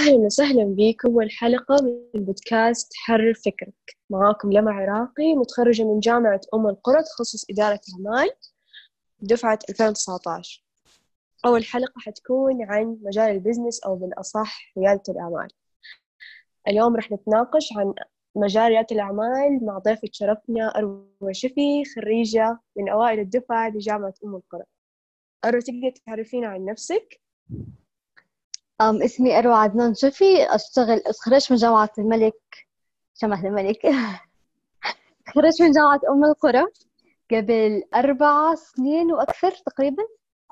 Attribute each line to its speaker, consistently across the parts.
Speaker 1: أهلا وسهلا بكم أول حلقة من بودكاست حرر فكرك. معاكم لمع عراقي متخرجة من جامعة أم القرى تخصص إدارة أعمال دفعة 2019 أول حلقة حتكون عن مجال البزنس أو بالأصح ريادة الأعمال. اليوم رح نتناقش عن مجال ريادة الأعمال. مع ضيفة شرفنا أروى شفي خريجة من أوائل الدفعة لجامعة أم القرى. أروى تقدر تعرفينا عن نفسك؟
Speaker 2: اسمي أروى عدنان شفي أشتغل خرجت من جامعة الملك. جامعة الملك. خرجت من جامعة أم القرى قبل أربع سنين وأكثر تقريبا.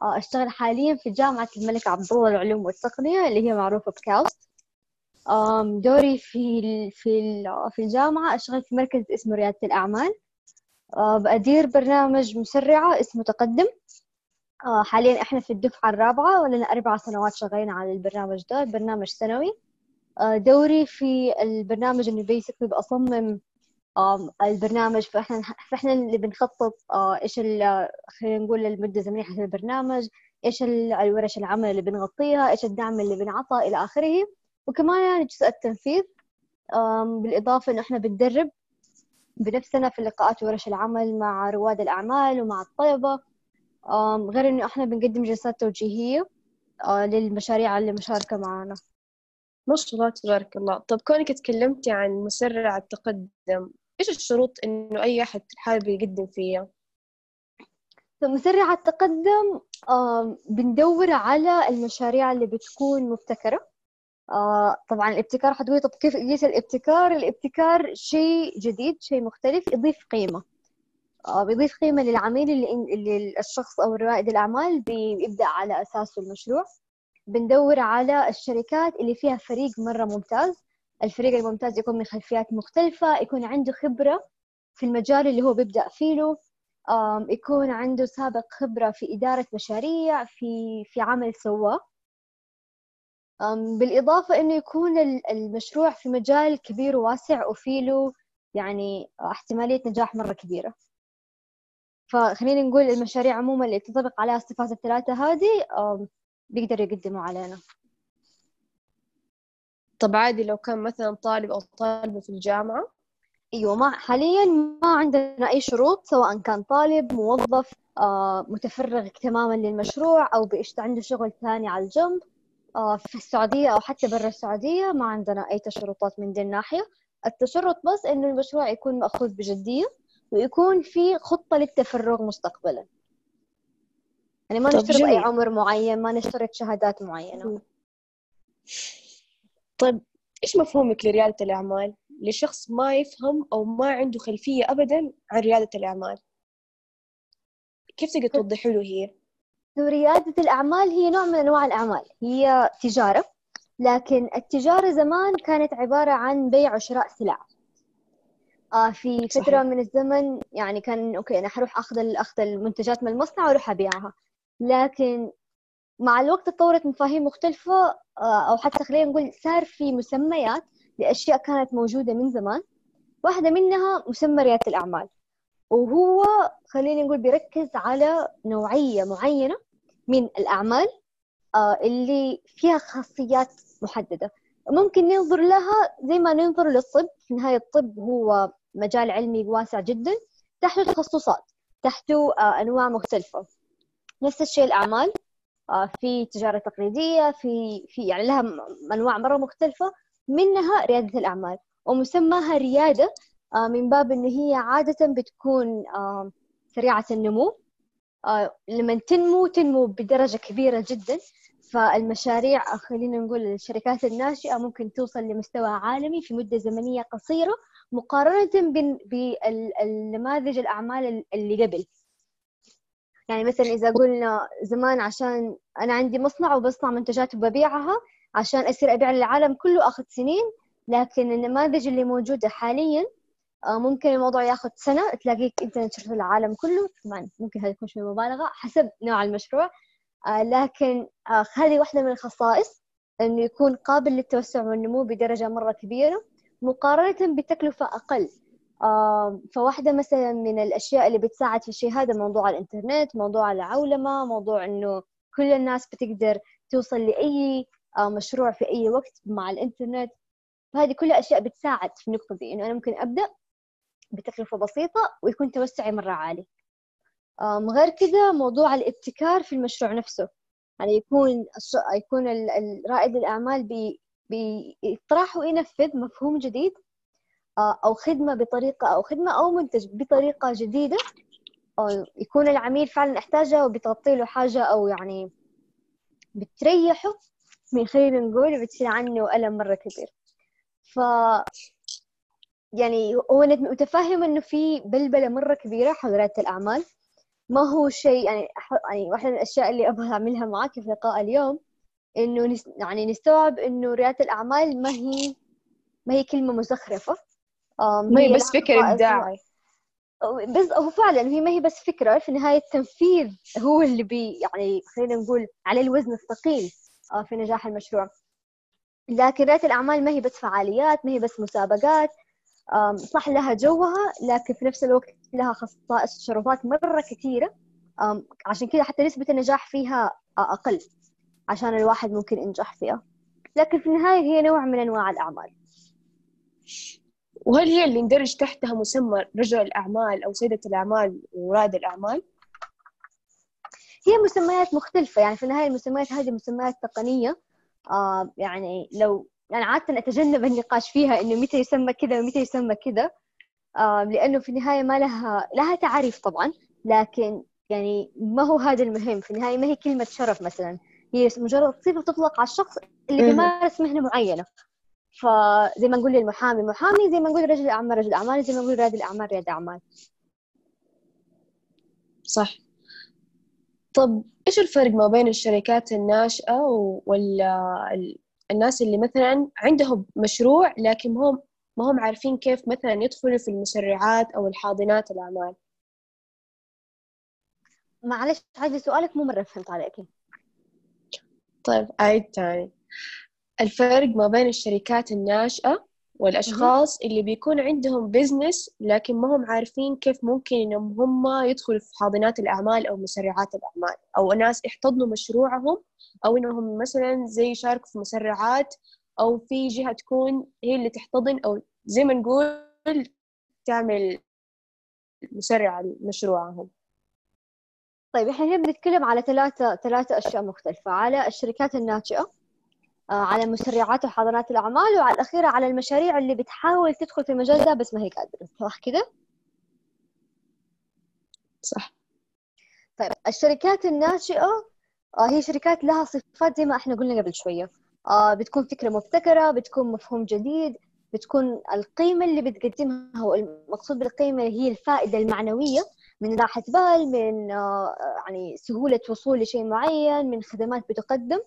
Speaker 2: أشتغل حاليا في جامعة الملك عبد الله للعلوم والتقنية اللي هي معروفة بكاوست دوري في في في الجامعة. أشتغل في مركز اسمه ريادة الأعمال. بأدير برنامج مسرعة اسمه تقدم. حاليا إحنا في الدفعة الرابعة ولنا أربع سنوات شغالين على البرنامج ده برنامج سنوي. دوري في البرنامج انه بيسكلي بأصمم البرنامج. فإحنا فإحنا اللي بنخطط إيش خلينا نقول المدة الزمنية حق البرنامج إيش الورش العمل اللي بنغطيها إيش الدعم اللي بنعطى إلى آخره. وكمان يعني جزء التنفيذ بالإضافة إنه إحنا بندرب بنفسنا في لقاءات ورش العمل مع رواد الأعمال ومع الطلبة. غير إنه إحنا بنقدم جلسات توجيهية للمشاريع اللي مشاركة معنا.
Speaker 1: ما شاء الله تبارك الله. طب كونك تكلمتي عن مسرع التقدم إيش الشروط إنه أي أحد حابب يقدم فيها؟
Speaker 2: مسرع التقدم بندور على المشاريع اللي بتكون مبتكرة. آه طبعا الابتكار حتقولي طب كيف الابتكار؟ الابتكار شيء جديد شيء مختلف يضيف قيمة. آه بيضيف قيمة للعميل اللي, الشخص أو رائد الأعمال بيبدأ على أساسه المشروع. بندور على الشركات اللي فيها فريق مرة ممتاز. الفريق الممتاز يكون من خلفيات مختلفة يكون عنده خبرة في المجال اللي هو بيبدأ فيه يكون عنده سابق خبرة في إدارة مشاريع في في عمل سواه. بالإضافة إنه يكون المشروع في مجال كبير وواسع وفي له يعني احتمالية نجاح مرة كبيرة. فخلينا نقول المشاريع عموما اللي تنطبق عليها الصفات الثلاثة هذه بيقدروا يقدموا علينا.
Speaker 1: طب عادي لو كان مثلا طالب أو طالبة في الجامعة؟
Speaker 2: أيوه ما حاليا ما عندنا أي شروط سواء كان طالب موظف متفرغ تماما للمشروع أو بيشت عنده شغل ثاني على الجنب. في السعودية أو حتى برا السعودية ما عندنا أي تشرطات من دي الناحية. التشرط بس إنه المشروع يكون مأخوذ بجدية. ويكون في خطة للتفرغ مستقبلا. يعني ما نشترط أي عمر معين ما نشترط شهادات معينة.
Speaker 1: طيب إيش مفهومك لريادة الأعمال؟ لشخص ما يفهم أو ما عنده خلفية أبدا عن ريادة الأعمال. كيف تقدر توضحي له هي؟
Speaker 2: ريادة الأعمال هي نوع من أنواع الأعمال. هي تجارة لكن التجارة زمان كانت عبارة عن بيع وشراء سلع. في فترة صحيح. من الزمن يعني كان أوكي أنا حروح أخذ أخذ المنتجات من المصنع وأروح أبيعها. لكن مع الوقت تطورت مفاهيم مختلفة آه أو حتى خلينا نقول صار في مسميات لأشياء كانت موجودة من زمان. واحدة منها مسمى ريادة الأعمال. وهو خلينا نقول بيركز على نوعية معينة من الأعمال اللي فيها خاصيات محددة. ممكن ننظر لها زي ما ننظر للطب. في النهاية الطب هو مجال علمي واسع جدا تحته تخصصات تحته أنواع مختلفة. نفس الشيء الأعمال في تجارة تقليدية في في يعني لها أنواع مرة مختلفة منها ريادة الأعمال. ومسماها ريادة من باب إن هي عادة بتكون سريعة النمو. لما تنمو تنمو بدرجة كبيرة جدا. فالمشاريع خلينا نقول الشركات الناشئة ممكن توصل لمستوى عالمي في مدة زمنية قصيرة مقارنة بالنماذج الأعمال اللي قبل. يعني مثلا إذا قلنا زمان عشان أنا عندي مصنع وبصنع منتجات وببيعها عشان أصير أبيع للعالم كله أخذ سنين لكن النماذج اللي موجودة حاليا ممكن الموضوع ياخذ سنة تلاقيك أنت نشرت العالم كله. طبعا ممكن هذا يكون شوي مبالغة حسب نوع المشروع. لكن هذه واحدة من الخصائص إنه يكون قابل للتوسع والنمو بدرجة مرة كبيرة مقارنة بتكلفة أقل. فواحدة مثلا من الأشياء اللي بتساعد في الشيء هذا موضوع الإنترنت موضوع العولمة موضوع إنه كل الناس بتقدر توصل لأي آه، مشروع في أي وقت مع الإنترنت. فهذه كلها أشياء بتساعد في النقطة دي إنه أنا ممكن أبدأ بتكلفة بسيطة ويكون توسعي مرة عالي. غير كذا موضوع الابتكار في المشروع نفسه. يعني يكون يكون رائد الأعمال بي بيطرح وينفذ مفهوم جديد أو خدمة بطريقة أو خدمة أو منتج بطريقة جديدة أو يكون العميل فعلا احتاجها وبتغطي له حاجة أو يعني بتريحه من خلينا نقول بتشيل عنه ألم مرة كبير. ف يعني هو متفهم إنه في بلبلة مرة كبيرة حول ريادة الأعمال. ما هو شيء يعني يعني واحدة من الأشياء اللي أبغى أعملها معك في لقاء اليوم إنه نس... يعني نستوعب إنه ريادة الأعمال ما هي ما هي كلمة مزخرفة.
Speaker 1: ما هي بس فكر إبداعي.
Speaker 2: بس هو فعلا هي ما هي بس فكرة في النهاية التنفيذ هو اللي بي يعني خلينا نقول عليه الوزن الثقيل في نجاح المشروع. لكن ريادة الأعمال ما هي بس فعاليات ما هي بس مسابقات صح لها جوها لكن في نفس الوقت لها خصائص شروطات مرة كثيرة. عشان كذا حتى نسبة النجاح فيها أقل عشان الواحد ممكن ينجح فيها. لكن في النهاية هي نوع من أنواع الأعمال.
Speaker 1: وهل هي اللي يندرج تحتها مسمى رجل الأعمال أو سيدة الأعمال ورائد الأعمال؟
Speaker 2: هي مسميات مختلفة. يعني في النهاية المسميات هذه مسميات تقنية. آه يعني لو يعني عادة أتجنب النقاش فيها إنه متى يسمى كذا ومتى يسمى كذا. آه لأنه في النهاية ما لها لها تعريف طبعا لكن يعني ما هو هذا المهم. في النهاية ما هي كلمة شرف مثلا. هي مجرد صفة تطلق على الشخص اللي بيمارس مهنة معينة. فزي ما نقول للمحامي محامي زي ما نقول رجل أعمال رجل أعمال زي ما نقول رياض الأعمال رياض أعمال
Speaker 1: صح. طب إيش الفرق ما بين الشركات الناشئة ولا الناس اللي مثلا عندهم مشروع لكن هم ما هم عارفين كيف مثلا يدخلوا في المسرعات أو الحاضنات الأعمال.
Speaker 2: معلش عادي سؤالك مو مرة فهمت عليك.
Speaker 1: طيب أعيد تاني. الفرق ما بين الشركات الناشئة والأشخاص اللي بيكون عندهم بزنس لكن ما هم عارفين كيف ممكن إنهم هم يدخلوا في حاضنات الأعمال أو مسرعات الأعمال. أو ناس يحتضنوا مشروعهم أو إنهم مثلا زي يشاركوا في مسرعات أو في جهة تكون هي اللي تحتضن أو زي ما نقول تعمل مسرع لمشروعهم
Speaker 2: طيب إحنا هنا بنتكلم على ثلاثة ثلاثة أشياء مختلفة على الشركات الناشئة آه، على مسرعات وحاضنات الأعمال وعلى الأخيرة على المشاريع اللي بتحاول تدخل في المجال ده بس ما هي قادرة. صح كده؟
Speaker 1: صح.
Speaker 2: طيب الشركات الناشئة هي شركات لها صفات زي ما إحنا قلنا قبل شوية. آه، بتكون فكرة مبتكرة بتكون مفهوم جديد بتكون القيمة اللي بتقدمها والمقصود بالقيمة هي الفائدة المعنوية من راحة بال من يعني سهولة وصول لشيء معين من خدمات بتقدم.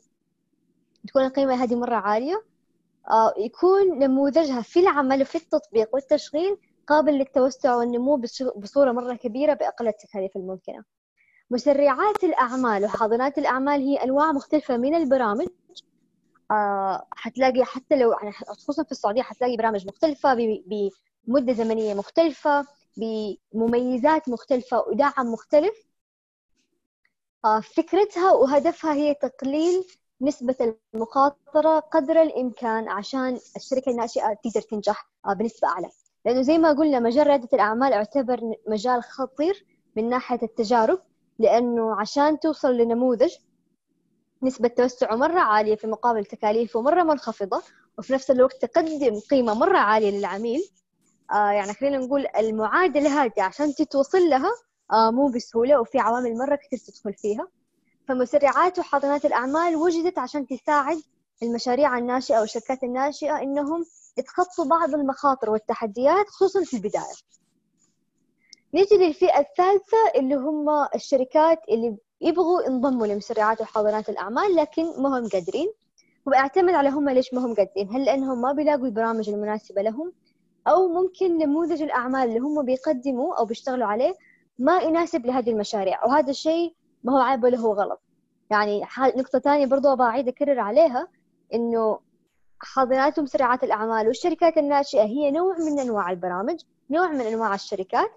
Speaker 2: تكون القيمة هذه مرة عالية. آه، يكون نموذجها في العمل وفي التطبيق والتشغيل قابل للتوسع والنمو بصورة مرة كبيرة بأقل التكاليف الممكنة. مسرعات الأعمال وحاضنات الأعمال هي أنواع مختلفة من البرامج. آه، حتلاقي حتى لو يعني خصوصا في السعودية حتلاقي برامج مختلفة بمدة زمنية مختلفة بمميزات مختلفة ودعم مختلف. آه، فكرتها وهدفها هي تقليل نسبة المخاطرة قدر الإمكان عشان الشركة الناشئة تقدر تنجح آه، بنسبة أعلى. لأنه زي ما قلنا مجال ريادة الأعمال يعتبر مجال خطير من ناحية التجارب. لأنه عشان توصل لنموذج نسبة توسعه مرة عالية في مقابل تكاليفه مرة منخفضة وفي نفس الوقت تقدم قيمة مرة عالية للعميل. آه يعني خلينا نقول المعادلة هذه عشان تتوصل لها آه مو بسهولة وفي عوامل مرة كثير تدخل فيها. فمسرعات وحاضنات الأعمال وجدت عشان تساعد المشاريع الناشئة والشركات الناشئة إنهم يتخطوا بعض المخاطر والتحديات خصوصا في البداية. نيجي للفئة الثالثة اللي هم الشركات اللي يبغوا ينضموا لمسرعات وحاضنات الأعمال لكن ما هم قادرين. وبيعتمد على هم ليش ما هم قادرين؟ هل لأنهم ما بيلاقوا البرامج المناسبة لهم؟ أو ممكن نموذج الأعمال اللي هم بيقدموا أو بيشتغلوا عليه ما يناسب لهذه المشاريع. وهذا الشيء ما هو عيب ولا هو غلط. يعني نقطة ثانية برضو أبغى أعيد أكرر عليها إنه حاضنات ومسرعات الأعمال والشركات الناشئة هي نوع من أنواع البرامج نوع من أنواع الشركات.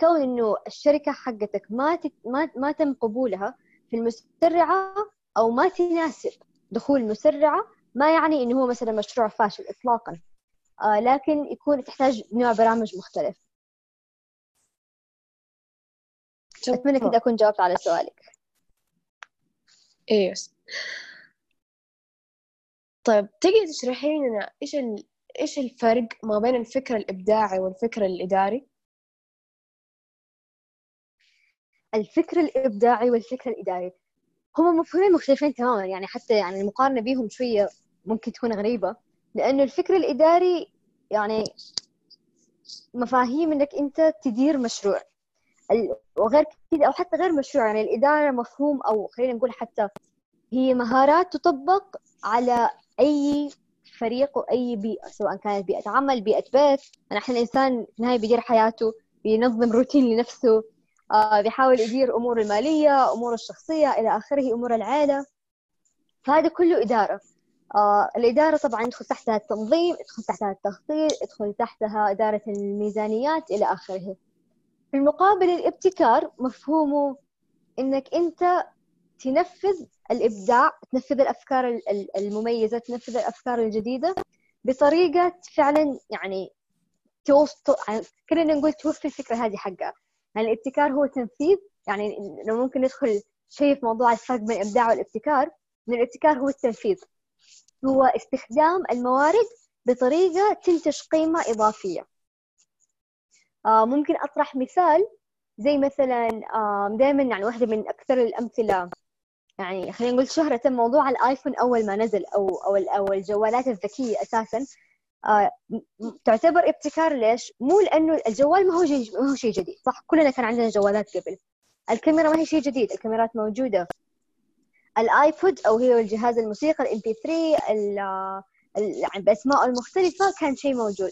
Speaker 2: كون إنه الشركة حقتك ما تت... ما ما تم قبولها في المسرعة أو ما تناسب دخول مسرعة ما يعني إنه هو مثلا مشروع فاشل إطلاقا. آه لكن يكون تحتاج نوع برامج مختلف. أتمنى كده أكون جاوبت على سؤالك.
Speaker 1: إيه طيب تقدر تشرحي لنا إيش ال... إيش الفرق ما بين الفكر الإبداعي والفكر الإداري؟
Speaker 2: الفكر الإبداعي والفكر الإداري. هما مفهومين مختلفين تماما يعني حتى يعني المقارنة بيهم شوية ممكن تكون غريبة لأنه الفكر الإداري يعني مفاهيم إنك أنت تدير مشروع. وغير كذا أو حتى غير مشروع يعني الإدارة مفهوم أو خلينا نقول حتى هي مهارات تطبق على أي فريق وأي بيئة سواء كانت بيئة عمل بيئة بيت. يعني إحنا الإنسان في النهاية بيدير حياته بينظم روتين لنفسه بيحاول يدير أمور المالية أمور الشخصية إلى آخره أمور العائلة. فهذا كله إدارة. آه الإدارة طبعا يدخل تحتها التنظيم يدخل تحتها التخطيط يدخل تحتها إدارة الميزانيات إلى آخره. في المقابل الابتكار مفهومه إنك أنت تنفذ الإبداع تنفذ الأفكار المميزة تنفذ الأفكار الجديدة بطريقة فعلا يعني توصل كلنا نقول توفي الفكرة هذه حقها. يعني الابتكار هو تنفيذ يعني لو ممكن ندخل شيء في موضوع الفرق بين الإبداع والابتكار إن الابتكار هو التنفيذ. هو استخدام الموارد بطريقة تنتج قيمة إضافية. آه ممكن أطرح مثال زي مثلا آه دائما يعني واحدة من أكثر الأمثلة. يعني خلينا نقول شهرة موضوع الآيفون أول ما نزل أو أو أو الجوالات الذكية أساسا. آه تعتبر ابتكار ليش؟ مو لأنه الجوال ما هو ما هو شيء جديد. صح كلنا كان عندنا جوالات قبل. الكاميرا ما هي شيء جديد الكاميرات موجودة. الايبود أو هي الجهاز الموسيقى ال MP 3 يعني باسمائه المختلفة كان شيء موجود.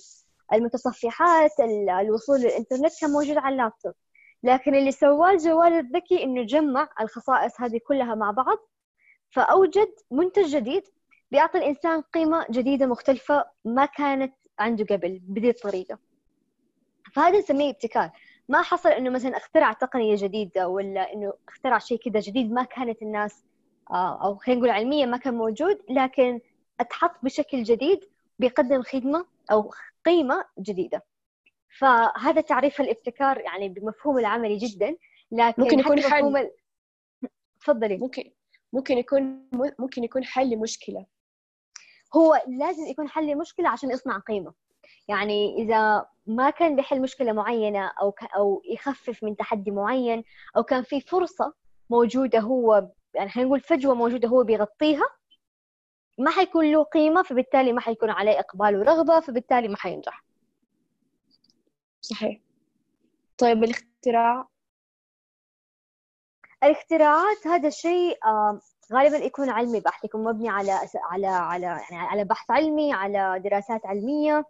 Speaker 2: المتصفحات الوصول للإنترنت كان موجود على اللابتوب. لكن اللي سواه الجوال الذكي إنه جمع الخصائص هذه كلها مع بعض فأوجد منتج جديد بيعطي الإنسان قيمة جديدة مختلفة ما كانت عنده قبل بهذه الطريقة. فهذا نسميه ابتكار. ما حصل إنه مثلا اخترع تقنية جديدة ولا إنه اخترع شيء كذا جديد ما كانت الناس آه، أو خلينا نقول علميا ما كان موجود لكن أتحط بشكل جديد بيقدم خدمة أو قيمة جديدة. فهذا تعريف الابتكار يعني بمفهوم العملي جدا لكن
Speaker 1: ممكن يكون حل.
Speaker 2: تفضلي.
Speaker 1: ممكن ممكن يكون ممكن يكون حل لمشكلة.
Speaker 2: هو لازم يكون حل لمشكلة عشان يصنع قيمة. يعني إذا ما كان بيحل مشكلة معينة أو ك... أو يخفف من تحدي معين أو كان في فرصة موجودة هو يعني خلينا نقول فجوة موجودة هو بيغطيها ما حيكون له قيمة فبالتالي ما حيكون عليه إقبال ورغبة فبالتالي ما حينجح.
Speaker 1: صحيح. طيب الاختراع؟
Speaker 2: الاختراعات هذا الشيء غالبا يكون علمي بحت يكون مبني على على على يعني على بحث علمي على دراسات علمية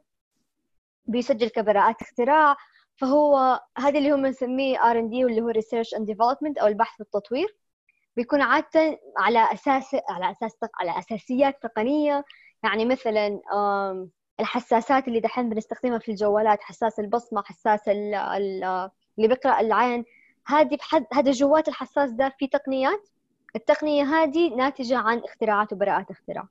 Speaker 2: بيسجل كبراءات اختراع. فهو هذا اللي هم نسميه R&D واللي هو Research and Development أو البحث والتطوير. بيكون عادة على أساس على أساس على أساسيات تقنية. يعني مثلا الحساسات اللي دحين بنستخدمها في الجوالات حساس البصمة حساس اللي بيقرأ العين. هذه بحد هذا جوات الحساس ده في تقنيات التقنية هذه ناتجة عن اختراعات وبراءات اختراع.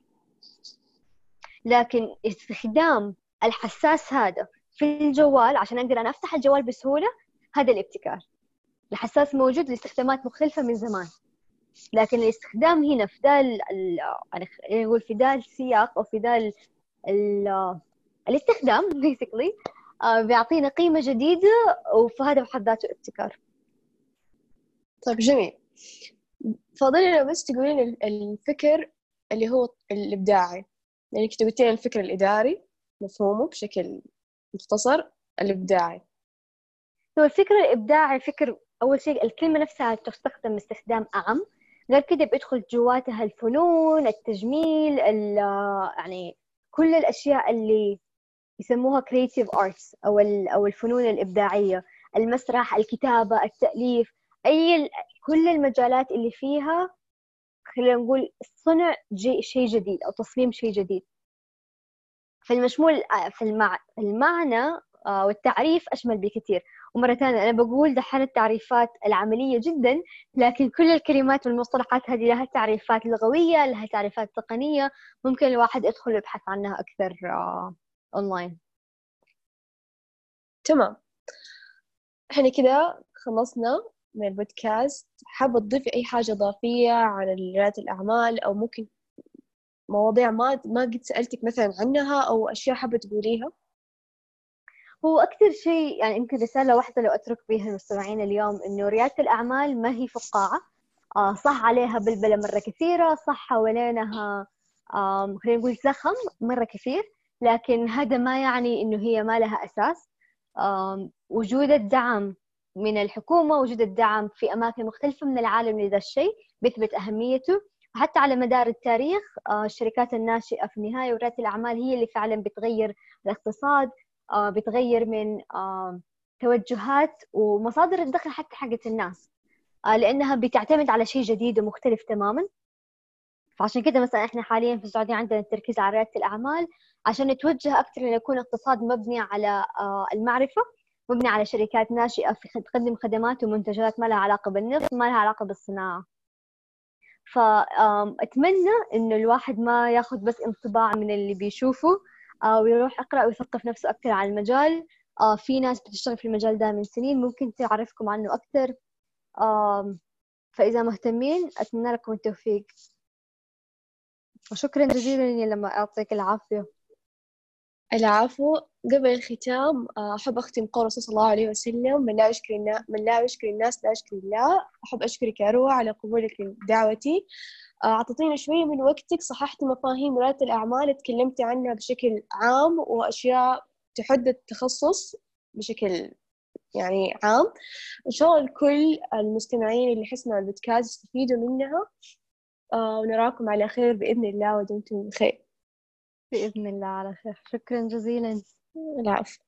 Speaker 2: لكن استخدام الحساس هذا في الجوال عشان أقدر أنا أفتح الجوال بسهولة هذا الابتكار. الحساس موجود لاستخدامات مختلفة من زمان. لكن الاستخدام هنا في يعني نقول في ذا السياق أو في ذا الاستخدام بيسكلي آه، بيعطينا قيمة جديدة وفهذا بحد ذاته ابتكار.
Speaker 1: طيب جميل. فاضل لنا بس تقولين الفكر اللي هو الإبداعي. يعني كنت قلتين الفكر الإداري مفهومه بشكل مختصر الإبداعي.
Speaker 2: هو الفكر الإبداعي فكر أول شيء الكلمة نفسها تستخدم استخدام أعم. غير كده بيدخل جواتها الفنون التجميل يعني كل الأشياء اللي يسموها creative arts أو أو الفنون الإبداعية. المسرح الكتابة التأليف. أي كل المجالات اللي فيها خلينا نقول صنع شيء جديد أو تصميم شيء جديد. في المشمول في المع... المعنى آه، والتعريف أشمل بكثير. ومرة ثانية أنا بقول دحين التعريفات العملية جدا لكن كل الكلمات والمصطلحات هذه لها تعريفات لغوية لها تعريفات تقنية. ممكن الواحد يدخل ويبحث عنها أكثر أونلاين
Speaker 1: تمام. إحنا كده خلصنا. من البودكاست. حابة تضيفي أي حاجة إضافية عن ريادة الأعمال أو ممكن مواضيع ما ما قد سألتك مثلا عنها أو أشياء حابة تقوليها؟
Speaker 2: هو أكثر شيء يعني يمكن رسالة واحدة لو أترك بها المستمعين اليوم إنه ريادة الأعمال ما هي فقاعة. آه صح عليها بلبلة مرة كثيرة صح حوالينها خلينا نقول زخم مرة كثير لكن هذا ما يعني إنه هي ما لها أساس. وجود الدعم من الحكومة وجود الدعم في أماكن مختلفة من العالم لذا الشيء بيثبت أهميته. وحتى على مدار التاريخ آه، الشركات الناشئة في النهاية وريادة الأعمال هي اللي فعلا بتغير الاقتصاد آه، بتغير من آه، توجهات ومصادر الدخل حتى حقت الناس. لأنها بتعتمد على شيء جديد ومختلف تماما. فعشان كده مثلا إحنا حاليا في السعودية عندنا التركيز على ريادة الأعمال عشان نتوجه أكثر إنه يكون اقتصاد مبني على المعرفة. مبني على شركات ناشئة في تقدم خدمات ومنتجات ما لها علاقة بالنفط ما لها علاقة بالصناعة. فأتمنى إنه الواحد ما ياخذ بس انطباع من اللي بيشوفه آه، ويروح يقرأ ويثقف نفسه أكثر عن المجال. آه، في ناس بتشتغل في المجال ده من سنين ممكن تعرفكم عنه أكثر. فإذا مهتمين أتمنى لكم التوفيق. وشكرا جزيلا لما أعطيك العافية.
Speaker 1: العفو. قبل الختام آه، أحب أختم قول الرسول صلى الله عليه وسلم من لا يشكر الناس من لا يشكر الناس لا يشكر الله. أحب أشكرك يا روى على قبولك لدعوتي. آه، أعطيتينا شوية من وقتك صححتي مفاهيم ريادة الأعمال تكلمتي عنها بشكل عام وأشياء تحد التخصص بشكل يعني عام. إن شاء الله الكل المستمعين اللي حسنا البودكاست يستفيدوا منها آه، ونراكم على خير بإذن الله ودمتم بخير.
Speaker 2: بإذن الله على خير. شكرا جزيلا.
Speaker 1: العفو